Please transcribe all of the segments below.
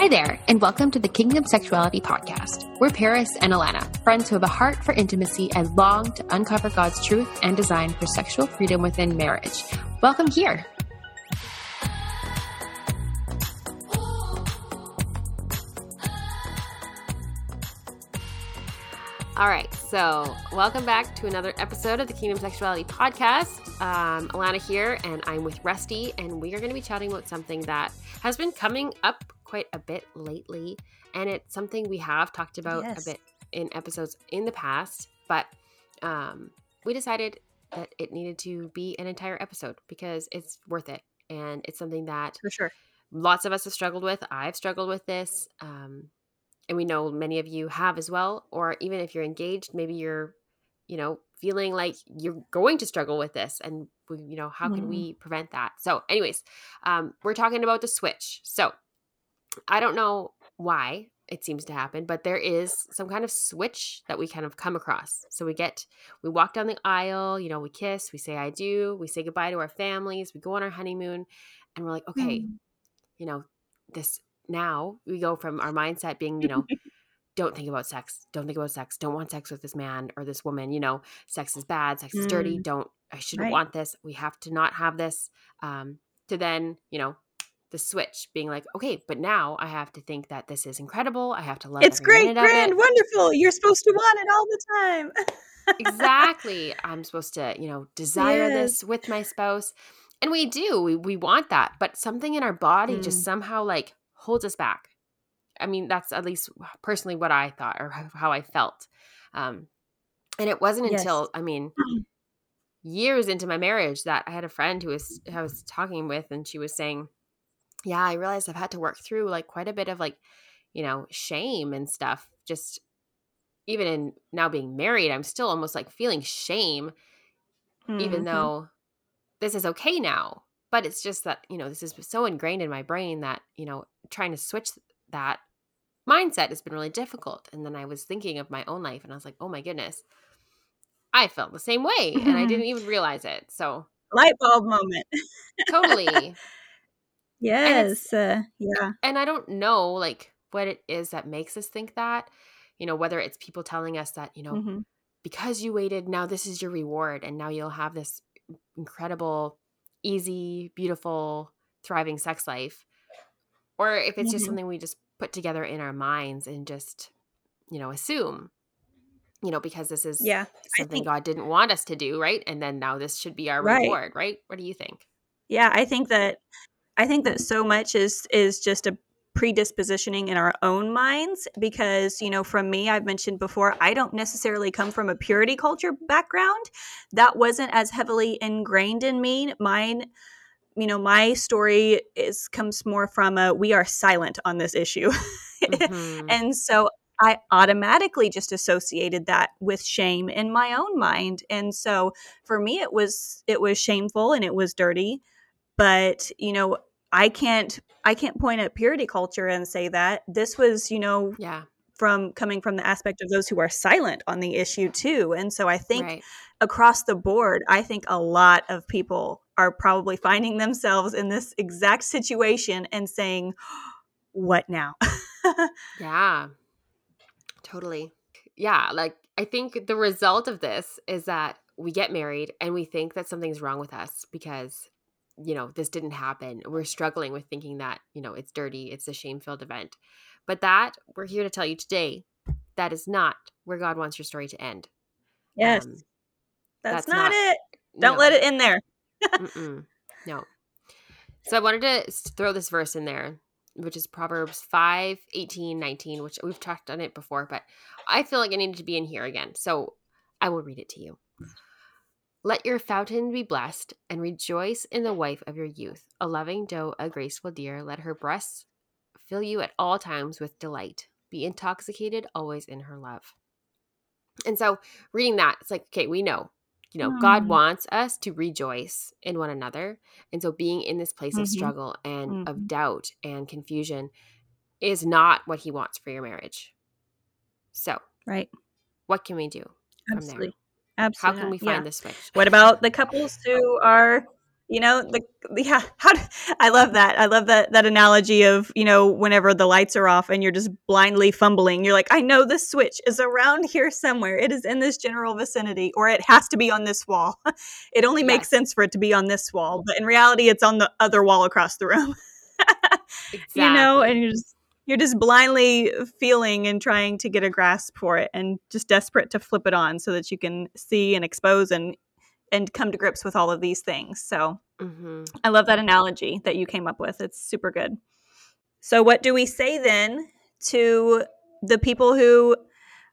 Hi there, and welcome to the Kingdom Sexuality Podcast. We're Paris and Alana, friends who have a heart for intimacy and long to uncover God's truth and design for sexual freedom within marriage. Welcome here. All right, so welcome back to another episode of the Kingdom Sexuality Podcast. Um, Alana here, and I'm with Rusty, and we are going to be chatting about something that has been coming up quite a bit lately, and it's something we have talked about yes. a bit in episodes in the past, but um, we decided that it needed to be an entire episode because it's worth it, and it's something that for sure lots of us have struggled with. I've struggled with this. Um, and we know many of you have as well or even if you're engaged maybe you're you know feeling like you're going to struggle with this and you know how can we prevent that so anyways um, we're talking about the switch so i don't know why it seems to happen but there is some kind of switch that we kind of come across so we get we walk down the aisle you know we kiss we say i do we say goodbye to our families we go on our honeymoon and we're like okay mm. you know this now we go from our mindset being, you know, don't think about sex, don't think about sex, don't want sex with this man or this woman, you know, sex is bad, sex is dirty, mm. don't, I shouldn't right. want this, we have to not have this. Um, to then, you know, the switch being like, okay, but now I have to think that this is incredible. I have to love it. it's great, grand, it. wonderful. You're supposed to want it all the time. exactly. I'm supposed to, you know, desire yes. this with my spouse. And we do. We we want that, but something in our body mm. just somehow like holds us back. I mean, that's at least personally what I thought or how I felt. Um, and it wasn't yes. until, I mean, years into my marriage that I had a friend who was I was talking with, and she was saying, "Yeah, I realized I've had to work through like quite a bit of like, you know, shame and stuff. Just even in now being married, I'm still almost like feeling shame, mm-hmm. even though this is okay now but it's just that you know this is so ingrained in my brain that you know trying to switch that mindset has been really difficult and then i was thinking of my own life and i was like oh my goodness i felt the same way and i didn't even realize it so light bulb moment totally yes uh, yeah and i don't know like what it is that makes us think that you know whether it's people telling us that you know mm-hmm. because you waited now this is your reward and now you'll have this incredible easy, beautiful, thriving sex life, or if it's mm-hmm. just something we just put together in our minds and just, you know, assume, you know, because this is yeah something think, God didn't want us to do, right? And then now this should be our right. reward, right? What do you think? Yeah, I think that I think that so much is is just a predispositioning in our own minds because you know from me i've mentioned before i don't necessarily come from a purity culture background. That wasn't as heavily ingrained in me. Mine you know my story is comes more from a we are silent on this issue. Mm-hmm. and so i automatically just associated that with shame in my own mind. And so for me it was it was shameful and it was dirty. But you know I can't I can't point at purity culture and say that this was, you know, yeah, from coming from the aspect of those who are silent on the issue too. And so I think right. across the board, I think a lot of people are probably finding themselves in this exact situation and saying, "What now?" yeah. Totally. Yeah, like I think the result of this is that we get married and we think that something's wrong with us because you know, this didn't happen. We're struggling with thinking that, you know, it's dirty, it's a shame filled event. But that, we're here to tell you today, that is not where God wants your story to end. Yes. Um, that's, that's, not, not it. Don't no. let it in there. no. So I wanted to throw this verse in there, which is Proverbs 5, 18, 19, which we've talked on it before, but I feel like I needed to be in here again. So I will read it to you. Let your fountain be blessed, and rejoice in the wife of your youth, a loving doe, a graceful deer. Let her breasts fill you at all times with delight. Be intoxicated always in her love. And so, reading that, it's like, okay, we know, you know, mm. God wants us to rejoice in one another. And so, being in this place mm-hmm. of struggle and mm-hmm. of doubt and confusion is not what He wants for your marriage. So, right. What can we do Absolutely. Absolutely. How can we find yeah. the switch? What about the couples who are you know the yeah how do, i love that i love that that analogy of you know whenever the lights are off and you're just blindly fumbling you're like i know this switch is around here somewhere it is in this general vicinity or it has to be on this wall it only makes Yes. sense for it to be on this wall but in reality it's on the other wall across the room Exactly. you know and you're just you're just blindly feeling and trying to get a grasp for it and just desperate to flip it on so that you can see and expose and and come to grips with all of these things so hmm I love that analogy that you came up with. It's super good. So, what do we say then to the people who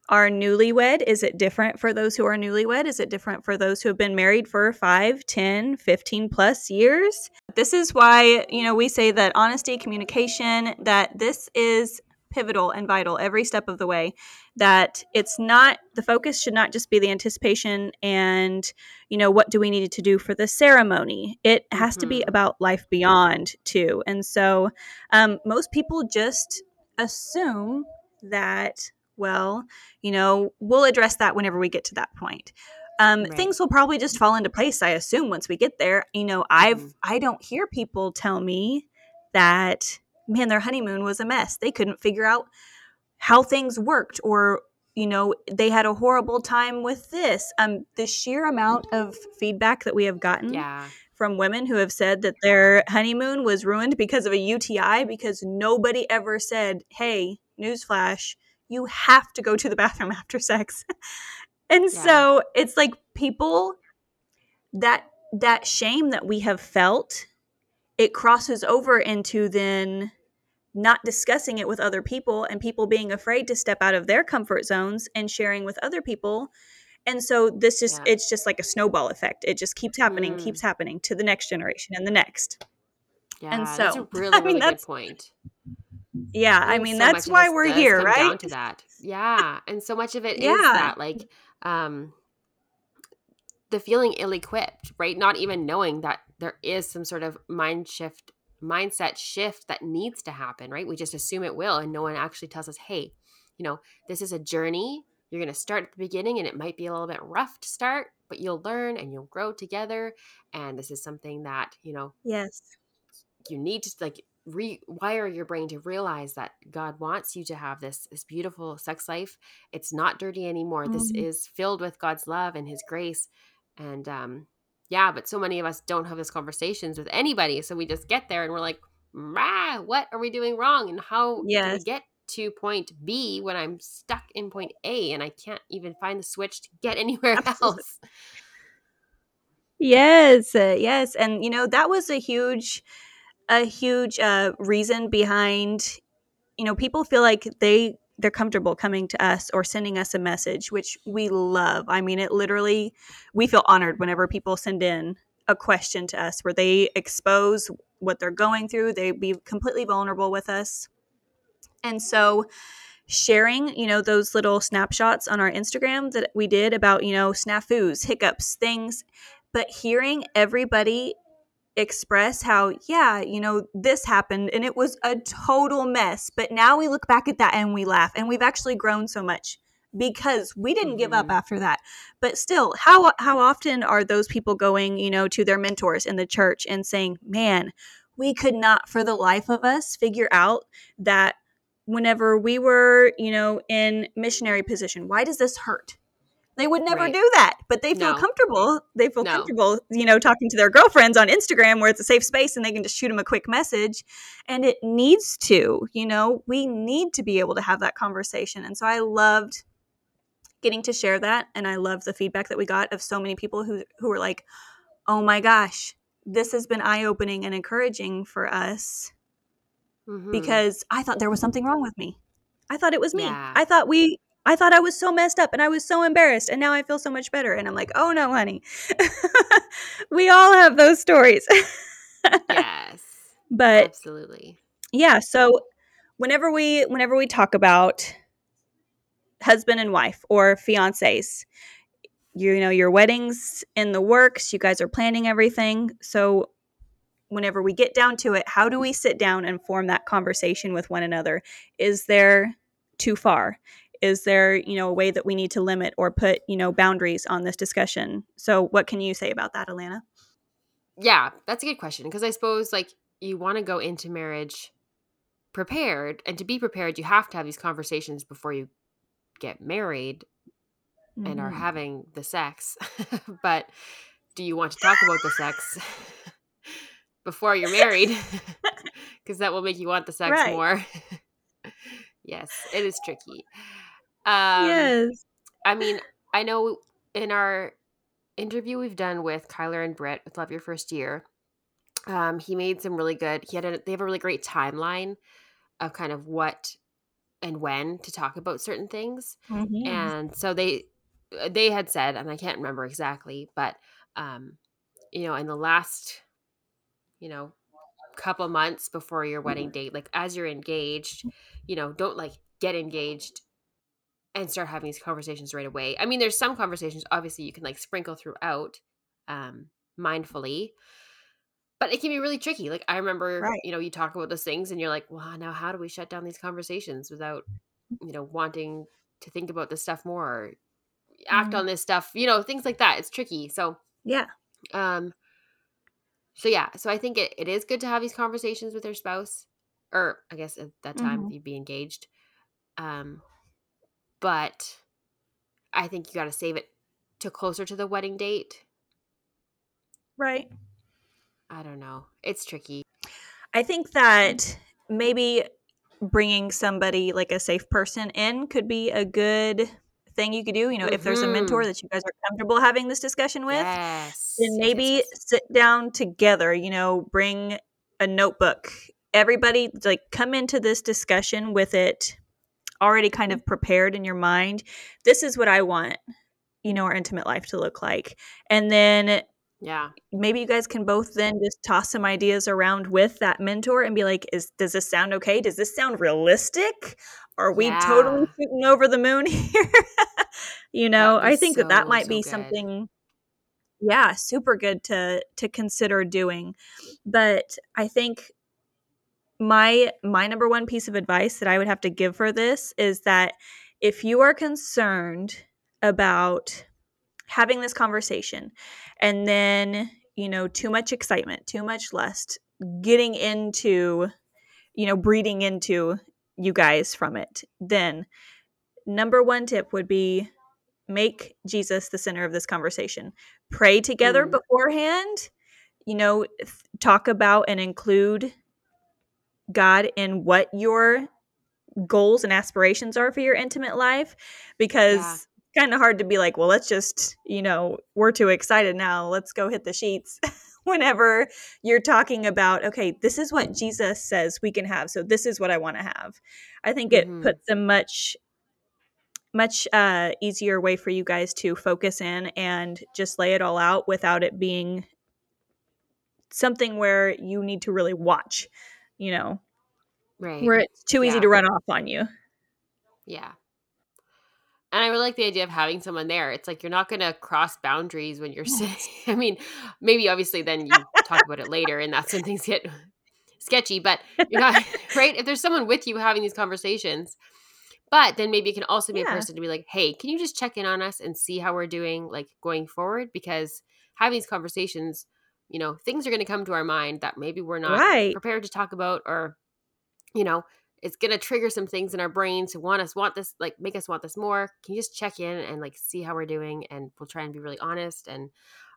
are newlywed? Is it different for those who are newlywed? Is it different for those who have been married for 5, 10, 15 plus years? This is why, you know, we say that honesty, communication, that this is pivotal and vital every step of the way. That it's not the focus should not just be the anticipation and you know what do we need to do for the ceremony it has to be Mhm. about life beyond too and so um, most people just assume that well you know we'll address that whenever we get to that point um, Right. things will probably just fall into place i assume once we get there you know i've Mhm. i don't hear people tell me that man their honeymoon was a mess they couldn't figure out how things worked or you know they had a horrible time with this um the sheer amount of feedback that we have gotten Yeah. from women who have said that their honeymoon was ruined because of a UTI because nobody ever said hey newsflash you have to go to the bathroom after sex and Yeah. so it's like people that that shame that we have felt it crosses over into then not discussing it with other people and people being afraid to step out of their comfort zones and sharing with other people and so this just Yeah. it's just like a snowball effect it just keeps happening Mm. keeps happening to the next generation and the next Yeah. that's a so, really, I mean, really good point. Yeah i mean so that's why we're here right Down to that. Yeah. And so much of it is Yeah. that like um the feeling ill equipped, right? Not even knowing that there is some sort of mind shift mindset shift that needs to happen, right? We just assume it will and no one actually tells us, "Hey, you know, this is a journey. You're going to start at the beginning and it might be a little bit rough to start, but you'll learn and you'll grow together and this is something that, you know, yes you need to like rewire your brain to realize that God wants you to have this this beautiful sex life. It's not dirty anymore. This Mhm. is filled with God's love and His grace. And um, yeah, but so many of us don't have those conversations with anybody. So we just get there and we're like, "Rah, what are we doing wrong? And how do Yes. we get to point B when I'm stuck in point A and I can't even find the switch to get anywhere Absolutely. else? Yes, uh, yes, and you know that was a huge, a huge uh, reason behind. You know, people feel like they they're comfortable coming to us or sending us a message, which we love. I mean, it literally we feel honored whenever people send in a question to us where they expose what they're going through. They be completely vulnerable with us, and so sharing you know those little snapshots on our instagram that we did about you know snafus hiccups things but hearing everybody express how yeah you know this happened and it was a total mess but now we look back at that and we laugh and we've actually grown so much because we didn't give up Mhm. after that but still how how often are those people going you know to their mentors in the church and saying man we could not for the life of us figure out that whenever we were you know in missionary position why does this hurt they would never Right. do that but they feel No. comfortable they feel No. comfortable you know talking to their girlfriends on instagram where it's a safe space and they can just shoot them a quick message and it needs to you know we need to be able to have that conversation and so i loved getting to share that and i love the feedback that we got of so many people who who were like oh my gosh this has been eye-opening and encouraging for us Mhm. because I thought there was something wrong with me. I thought it was me. Yeah. I thought we I thought I was so messed up and I was so embarrassed and now I feel so much better and I'm like, "Oh no, honey." we all have those stories. yes. but Absolutely. yeah, so whenever we whenever we talk about husband and wife or fiancés, you know, your wedding's in the works, you guys are planning everything. So whenever we get down to it, how do we sit down and form that conversation with one another? Is there too far? Is there, you know, a way that we need to limit or put, you know, boundaries on this discussion? So what can you say about that, Alana? yeah, that's a good question because I suppose like you want to go into marriage prepared, and to be prepared, you have to have these conversations before you get married and are Mhm. having the sex. but do you want to talk about the sex before you're married? Because that will make you want the sex Right. more. yes, it is tricky. Um, Yes. I mean, I know in our interview we've done with Kyler and Britt with Love Your First Year, um, he made some really good. He had a, they have a really great timeline of kind of what and when to talk about certain things, Mhm. and so they uh, they had said, and I can't remember exactly, but um, you know, in the last you know couple months before your wedding date, like as you're engaged, you know, don't like get engaged and start having these conversations right away. I mean, there's some conversations obviously you can like sprinkle throughout um mindfully, but it can be really tricky. Like I remember, Right. you know, you talk about those things and you're like, "Well, now how do we shut down these conversations without, you know, wanting to think about this stuff more or act Mhm. on this stuff, you know, things like that." It's tricky. So, Yeah. um so yeah, so I think it, it is good to have these conversations with your spouse or I guess at that time Mhm. you'd be engaged. Um but I think you got to save it to closer to the wedding date. Right. I don't know. It's tricky. I think that maybe bringing somebody like a safe person in could be a good thing you could do. You know, if there's a mentor Mhm. that you guys are comfortable having this discussion with, Yes. then Yes, yes, maybe yes. sit down together, you know, bring a notebook. Everybody like come into this discussion with it already kind mm-hmm. of prepared in your mind. This is what I want, you know, our intimate life to look like. And then Yeah. maybe you guys can both then just toss some ideas around with that mentor and be like, "Is does this sound okay? Does this sound realistic? Are we totally shooting over the moon here?" you know, I think that that might so be good. something yeah, super good to to consider doing. But I think my my number one piece of advice that I would have to give for this is that if you are concerned about having this conversation and then you know too much excitement too much lust getting into you know breeding into you guys from it then number one tip would be make jesus the center of this conversation pray together Mm. beforehand you know th- talk about and include god in what your goals and aspirations are for your intimate life because Yeah. it's kind of hard to be like, well, let's just, you know, we're too excited now. Let's go hit the sheets. Whenever you're talking about, okay, this is what Jesus says we can have. So this is what I want to have. I think it Mhm. puts a much, much uh, easier way for you guys to focus in and just lay it all out without it being something where you need to really watch, you know, Right. where it's too easy Yeah. to run off on you. Yeah. And I really like the idea of having someone there. It's like you're not going to cross boundaries when you're. I mean, maybe obviously then you talk about it later and that's when things get sketchy, but you're not, right? If there's someone with you having these conversations, but then maybe it can also be a person to be like, hey, can you just check in on us and see how we're doing, like going forward? Because having these conversations, you know, things are going to come to our mind that maybe we're not Right. prepared to talk about or, you know, it's going to trigger some things in our brains to want us want this like make us want this more can you just check in and like see how we're doing and we'll try and be really honest and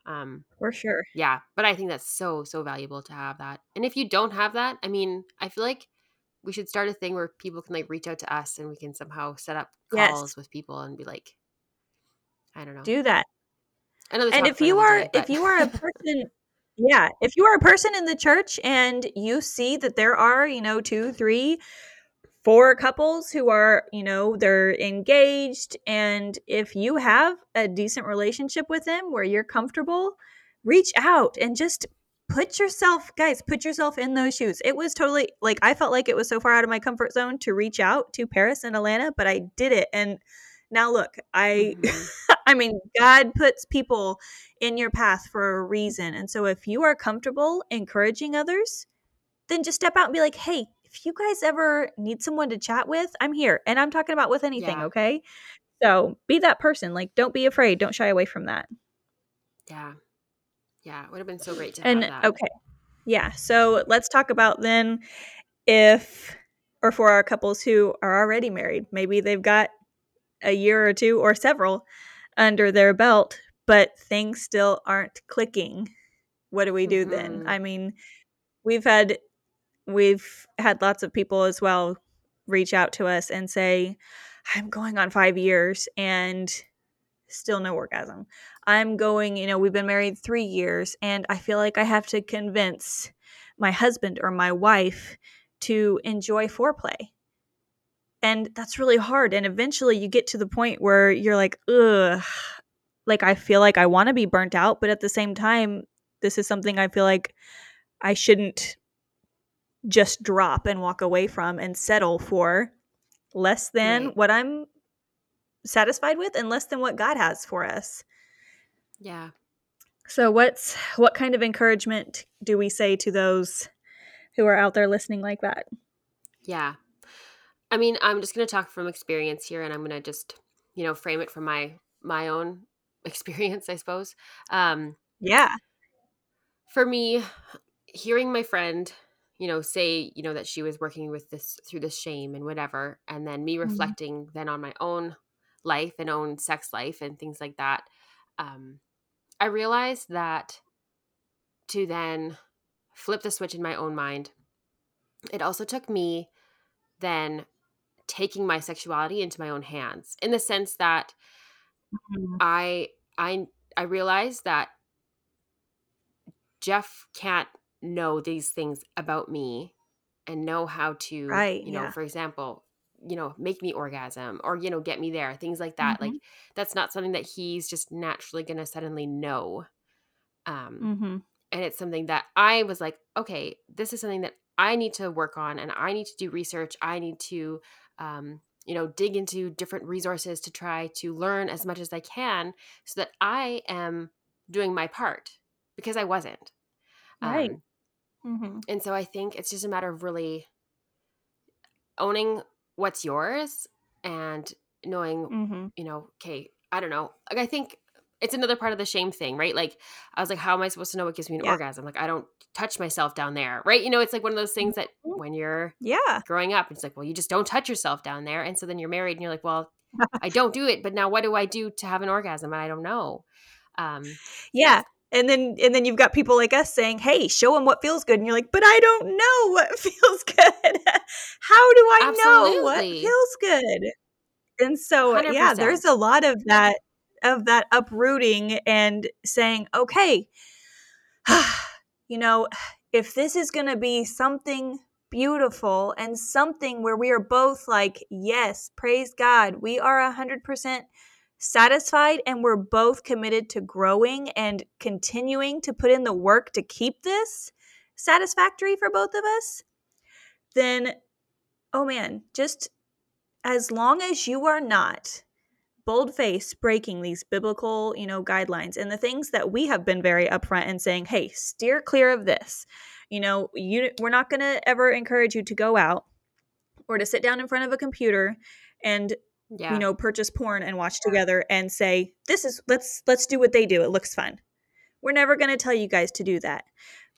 um For sure. yeah but i think that's so so valuable to have that and if you don't have that i mean i feel like we should start a thing where people can like reach out to us and we can somehow set up Yes. calls with people and be like i don't know Do that. another And if you are day if you are a person yeah, if you are a person in the church and you see that there are, you know, two three four couples who are, you know, they're engaged and if you have a decent relationship with them where you're comfortable, reach out and just put yourself guys, put yourself in those shoes. It was totally like I felt like it was so far out of my comfort zone to reach out to Paris and Alana, but I did it and now look, I Mhm. I mean, God puts people in your path for a reason. And so if you are comfortable encouraging others, then just step out and be like, hey, if you guys ever need someone to chat with, I'm here. And I'm talking about with anything, yeah okay? So be that person. Like, don't be afraid. Don't shy away from that. yeah Yeah, it would have been so great to and have that. okay. Yeah. So let's talk about then if or for our couples who are already married, maybe they've got a year or two or several under their belt, but things still aren't clicking. What do we do mm-hmm. then? I mean, we've had we've had lots of people as well reach out to us and say, I'm going on five years and still no orgasm. I'm going, you know, we've been married three years and I feel like I have to convince my husband or my wife to enjoy foreplay. And that's really hard. And eventually you get to the point where you're like, ugh, like I feel like I want to be burnt out. But at the same time, this is something I feel like I shouldn't just drop and walk away from and settle for less than right. what I'm satisfied with and less than what God has for us. Yeah. So what's what kind of encouragement do we say to those who are out there listening like that? Yeah. I mean, I'm just going to talk from experience here and I'm going to just, you know, frame it from my my own experience, I suppose. Um yeah. For me, hearing my friend you know, say, you know, that she was working with this through this shame and whatever. And then me mm-hmm. reflecting then on my own life and own sex life and things like that. Um, I realized that to then flip the switch in my own mind, it also took me then taking my sexuality into my own hands in the sense that mm-hmm. I I I realized that Jeff can't know these things about me and know how to right, you know yeah. for example you know make me orgasm or you know get me there things like that mm-hmm. like that's not something that he's just naturally gonna suddenly know um mm-hmm. and it's something that i was like okay this is something that i need to work on and i need to do research i need to um you know dig into different resources to try to learn as much as i can so that i am doing my part because i wasn't right um, Mm-hmm. And so I think it's just a matter of really owning what's yours and knowing, mm-hmm. you know, okay, I don't know. Like I think it's another part of the shame thing, right? Like I was like, how am I supposed to know what gives me an yeah. orgasm? Like I don't touch myself down there, right? You know, it's like one of those things that mm-hmm. when you're yeah growing up, it's like, well, you just don't touch yourself down there, and so then you're married and you're like, well, I don't do it, but now what do I do to have an orgasm? I don't know. Um, yeah, and then and then you've got people like us saying hey show them what feels good and you're like but i don't know what feels good how do i Absolutely. know what feels good and so 100%. yeah there's a lot of that of that uprooting and saying okay you know if this is going to be something beautiful and something where we are both like yes praise god we are 100% satisfied and we're both committed to growing and continuing to put in the work to keep this satisfactory for both of us, then, oh man, just as long as you are not boldface breaking these biblical, you know, guidelines and the things that we have been very upfront and saying, hey, steer clear of this. You know, you we're not going to ever encourage you to go out or to sit down in front of a computer and yeah. you know purchase porn and watch together and say this is let's let's do what they do it looks fun. We're never going to tell you guys to do that.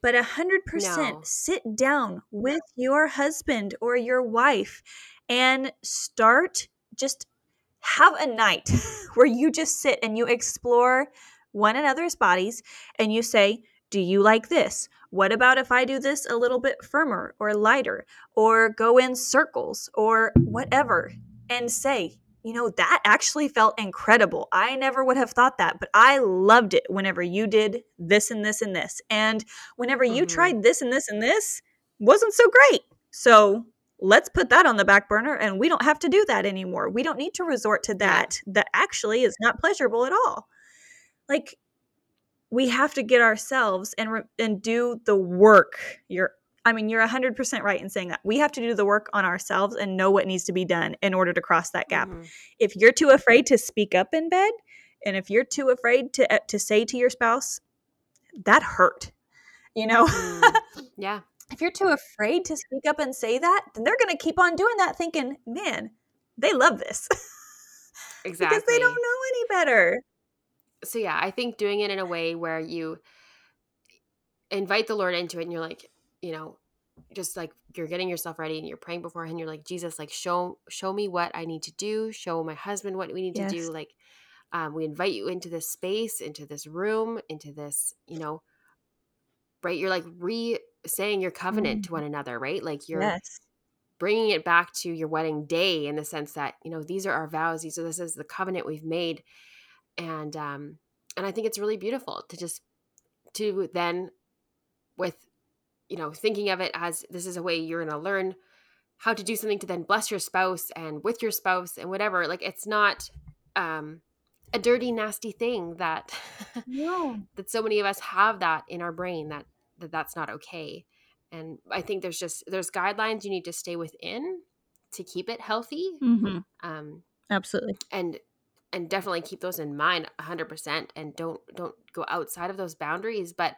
But a hundred percent sit down with your husband or your wife and start just have a night where you just sit and you explore one another's bodies and you say do you like this what about if I do this a little bit firmer or lighter, or go in circles, or whatever, and say, you know, that actually felt incredible. I never would have thought that, but I loved it whenever you did this and this and this. And whenever mm-hmm. you tried this and this and this, wasn't so great. So let's put that on the back burner and we don't have to do that anymore. We don't need to resort to that that actually is not pleasurable at all. Like we have to get ourselves and re- and do the work. You're I mean, you're 100% right in saying that. We have to do the work on ourselves and know what needs to be done in order to cross that gap. Mm-hmm. If you're too afraid to speak up in bed, and if you're too afraid to uh, to say to your spouse, that hurt. You know? Mm. Yeah. If you're too afraid to speak up and say that, then they're going to keep on doing that thinking, "Man, they love this." exactly. because they don't know any better. So yeah, I think doing it in a way where you invite the Lord into it and you're like, you know, just like you're getting yourself ready and you're praying beforehand, you're like, Jesus, like show show me what I need to do, show my husband what we need yes. to do. Like um, we invite you into this space, into this room, into this, you know, right? You're like re saying your covenant mm. to one another, right? Like you're yes. bringing it back to your wedding day in the sense that, you know, these are our vows. These are, this is the covenant we've made. And, um, and I think it's really beautiful to just, to then with, you know, thinking of it as this is a way you're going to learn how to do something to then bless your spouse and with your spouse and whatever. Like it's not, um, a dirty nasty thing that no. that so many of us have that in our brain that that that's not okay and i think there's just there's guidelines you need to stay within to keep it healthy mm-hmm. um absolutely and and definitely keep those in mind 100% and don't don't go outside of those boundaries but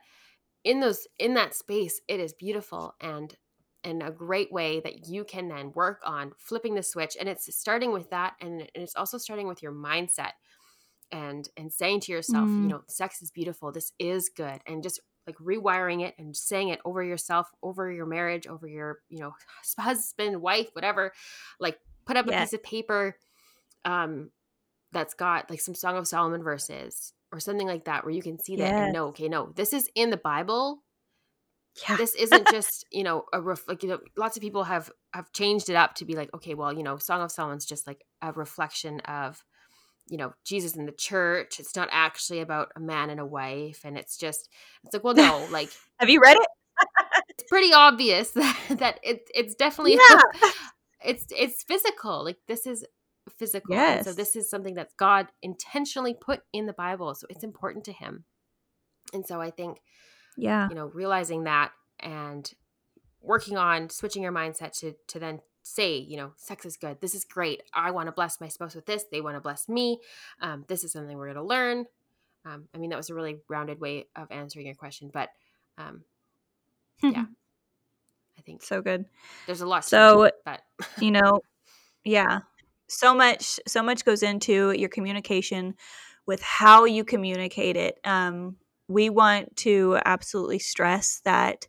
in those in that space it is beautiful and and a great way that you can then work on flipping the switch and it's starting with that and, and it's also starting with your mindset and and saying to yourself mm. you know sex is beautiful this is good and just like rewiring it and saying it over yourself over your marriage over your you know husband wife whatever like put up a piece of paper um that's got like some song of solomon verses or something like that where you can see that yes. and know okay no this is in the bible yeah. this isn't just you know a ref like you know lots of people have have changed it up to be like okay well you know song of solomon's just like a reflection of you know jesus in the church it's not actually about a man and a wife and it's just it's like well no like have you read it it's pretty obvious that, that it, it's definitely yeah. it's it's physical like this is physical yes. so this is something that god intentionally put in the bible so it's important to him and so i think yeah you know realizing that and working on switching your mindset to to then say, you know, sex is good. This is great. I want to bless my spouse with this. They want to bless me. Um, this is something we're going to learn. Um, I mean, that was a really rounded way of answering your question, but um, yeah, I think so good. There's a lot. So, but you know, yeah, so much, so much goes into your communication with how you communicate it. Um, we want to absolutely stress that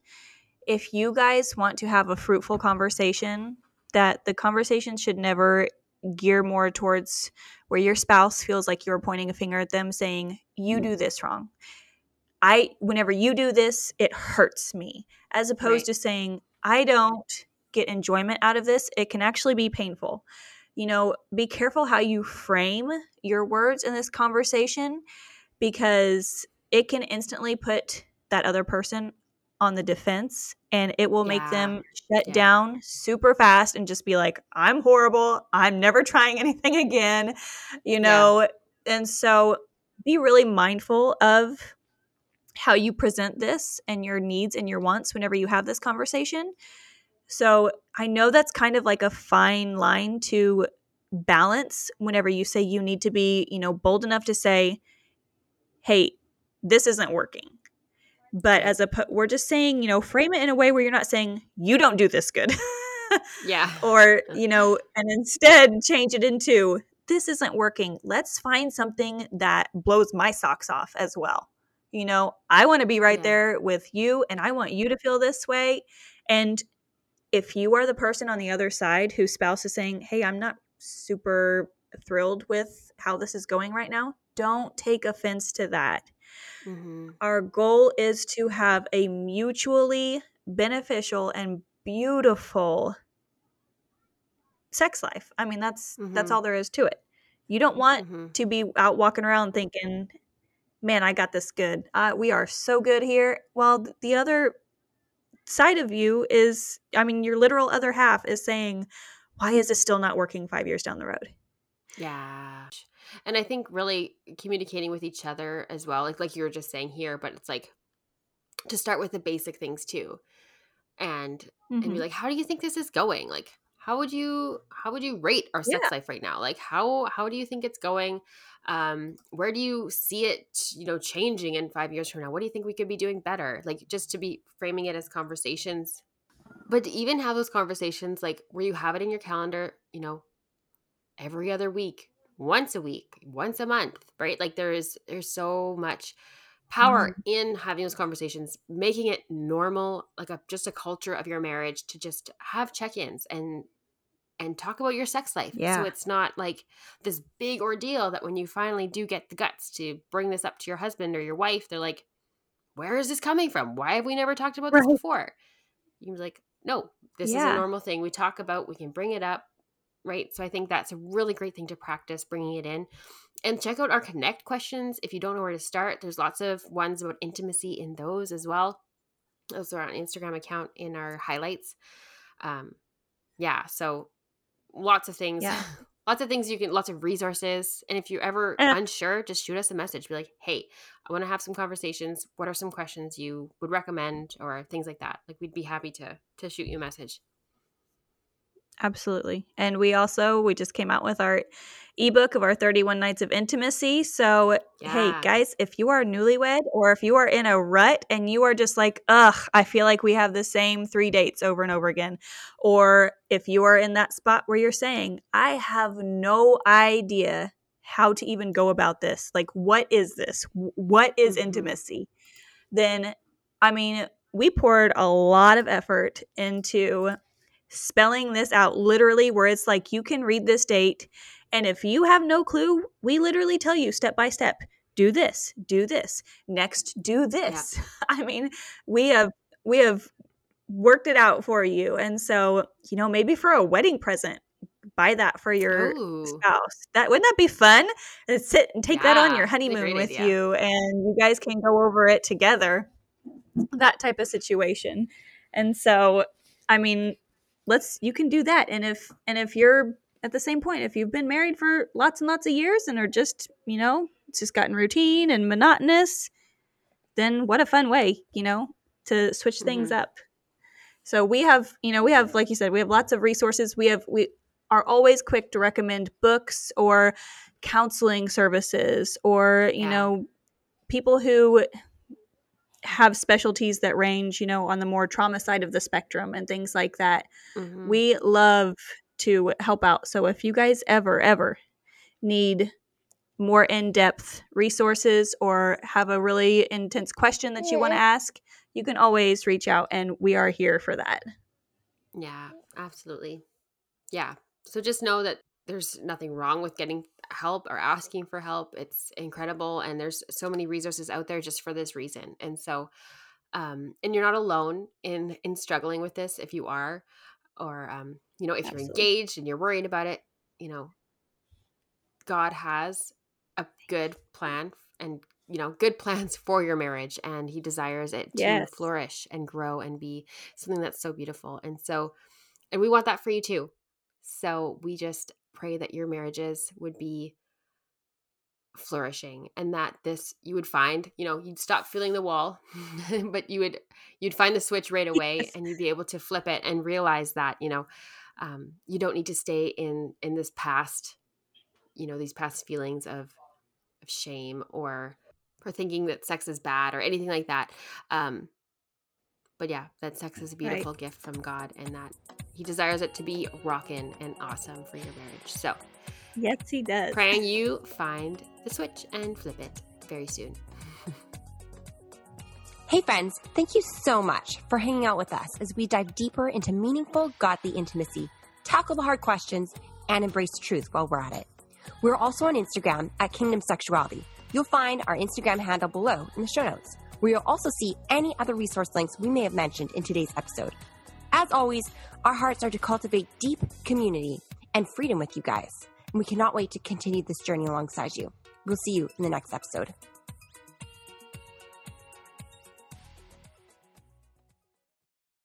if you guys want to have a fruitful conversation that the conversation should never gear more towards where your spouse feels like you're pointing a finger at them saying you do mm. this wrong. I whenever you do this it hurts me. As opposed right. to saying i don't get enjoyment out of this it can actually be painful. You know be careful how you frame your words in this conversation because it can instantly put that other person on the defense and it will make them shut yeah. down super fast and just be like i'm horrible. I'm never trying anything again you know? Yeah. and so be really mindful of how you present this and your needs and your wants whenever you have this conversation. So i know that's kind of like a fine line to balance whenever you say you need to be you know bold enough to say hey this isn't working but as a we're just saying you know frame it in a way where you're not saying you don't do this good. Yeah. Or you know and instead change it into this isn't working. Let's find something that blows my socks off as well. You know i want to be right yeah. there with you and i want you to feel this way. And if you are the person on the other side whose spouse is saying hey i'm not super thrilled with how this is going right now don't take offense to that Mm-hmm. Our goal is to have a mutually beneficial and beautiful sex life. I mean, that's mm-hmm. that's all there is to it. You don't want mm-hmm. to be out walking around thinking, "Man, I got this good. Uh, we are so good here." Well, the other side of you is, I mean, your literal other half is saying, "Why is this still not working 5 years down the road?" Yeah and i think really communicating with each other as well like like you were just saying here but it's like to start with the basic things too and mm-hmm. and be mm-hmm. like how do you think this is going like how would you how would you rate our sex yeah. life right now like how how do you think it's going um where do you see it you know changing in five years from now what do you think we could be doing better like just to be framing it as conversations but to even have those conversations like where you have it in your calendar you know every other week once a week, once a month, right? Like there is there's so much power mm-hmm. in having those conversations, making it normal, like a just a culture of your marriage to just have check-ins and and talk about your sex life. Yeah. So it's not like this big ordeal that when you finally do get the guts to bring this up to your husband or your wife, they're like, where is this coming from? Why have we never talked about right. this before? You can be like, no, this yeah. is a normal thing we talk about. We can bring it up. Right. So I think that's a really great thing to practice bringing it in. And check out our connect questions if you don't know where to start. There's lots of ones about intimacy in those as well. Those are on Instagram account in our highlights. Um, yeah. So lots of things. Yeah. lots of things you can lots of resources and if you're ever uh, unsure just shoot us a message be like hey i want to have some conversations what are some questions you would recommend or things like that like we'd be happy to to shoot you a message Absolutely. And we also we just came out with our ebook of our 31 nights of intimacy. So, yeah. hey guys, if you are newlywed or if you are in a rut and you are just like, "Ugh, I feel like we have the same 3 dates over and over again." Or if you are in that spot where you're saying, "I have no idea how to even go about this. Like what is this? What is mm-hmm. intimacy?" Then I mean, we poured a lot of effort into spelling this out literally where it's like you can read this date and if you have no clue we literally tell you step by step do this do this next do this yeah. i mean we have we have worked it out for you and so you know maybe for a wedding present buy that for your Ooh. spouse that wouldn't that be fun and sit and take yeah, that on your honeymoon with idea. you and you guys can go over it together that type of situation and so i mean let's you can do that and if and if you're at the same point if you've been married for lots and lots of years and are just you know it's just gotten routine and monotonous then what a fun way you know to switch mm-hmm. things up so we have you know we have like you said we have lots of resources we have we are always quick to recommend books or counseling services or you yeah. know people who have specialties that range, you know, on the more trauma side of the spectrum and things like that. Mm-hmm. We love to help out. So if you guys ever, ever need more in depth resources or have a really intense question that you want to ask, you can always reach out and we are here for that. Yeah, absolutely. Yeah. So just know that there's nothing wrong with getting help or asking for help. It's incredible. And there's so many resources out there just for this reason. And so, um, and you're not alone in in struggling with this if you are, or um, you know, if Absolutely. you're engaged and you're worried about it, you know, God has a good plan and you know good plans for your marriage and he desires it yes. to flourish and grow and be something that's so beautiful and so and we want that for you too so we just pray that your marriages would be flourishing and that this you would find you know you'd stop feeling the wall but you would you'd find the switch right away yes. and you'd be able to flip it and realize that you know um, you don't need to stay in in this past you know these past feelings of of shame or or thinking that sex is bad or anything like that um but yeah that sex is a beautiful right. gift from god and that he desires it to be rockin' and awesome for your marriage. So, yes, he does. Praying you find the switch and flip it very soon. hey, friends, thank you so much for hanging out with us as we dive deeper into meaningful, godly intimacy, tackle the hard questions, and embrace truth while we're at it. We're also on Instagram at Kingdom Sexuality. You'll find our Instagram handle below in the show notes, where you'll also see any other resource links we may have mentioned in today's episode. As always, our hearts are to cultivate deep community and freedom with you guys. And we cannot wait to continue this journey alongside you. We'll see you in the next episode.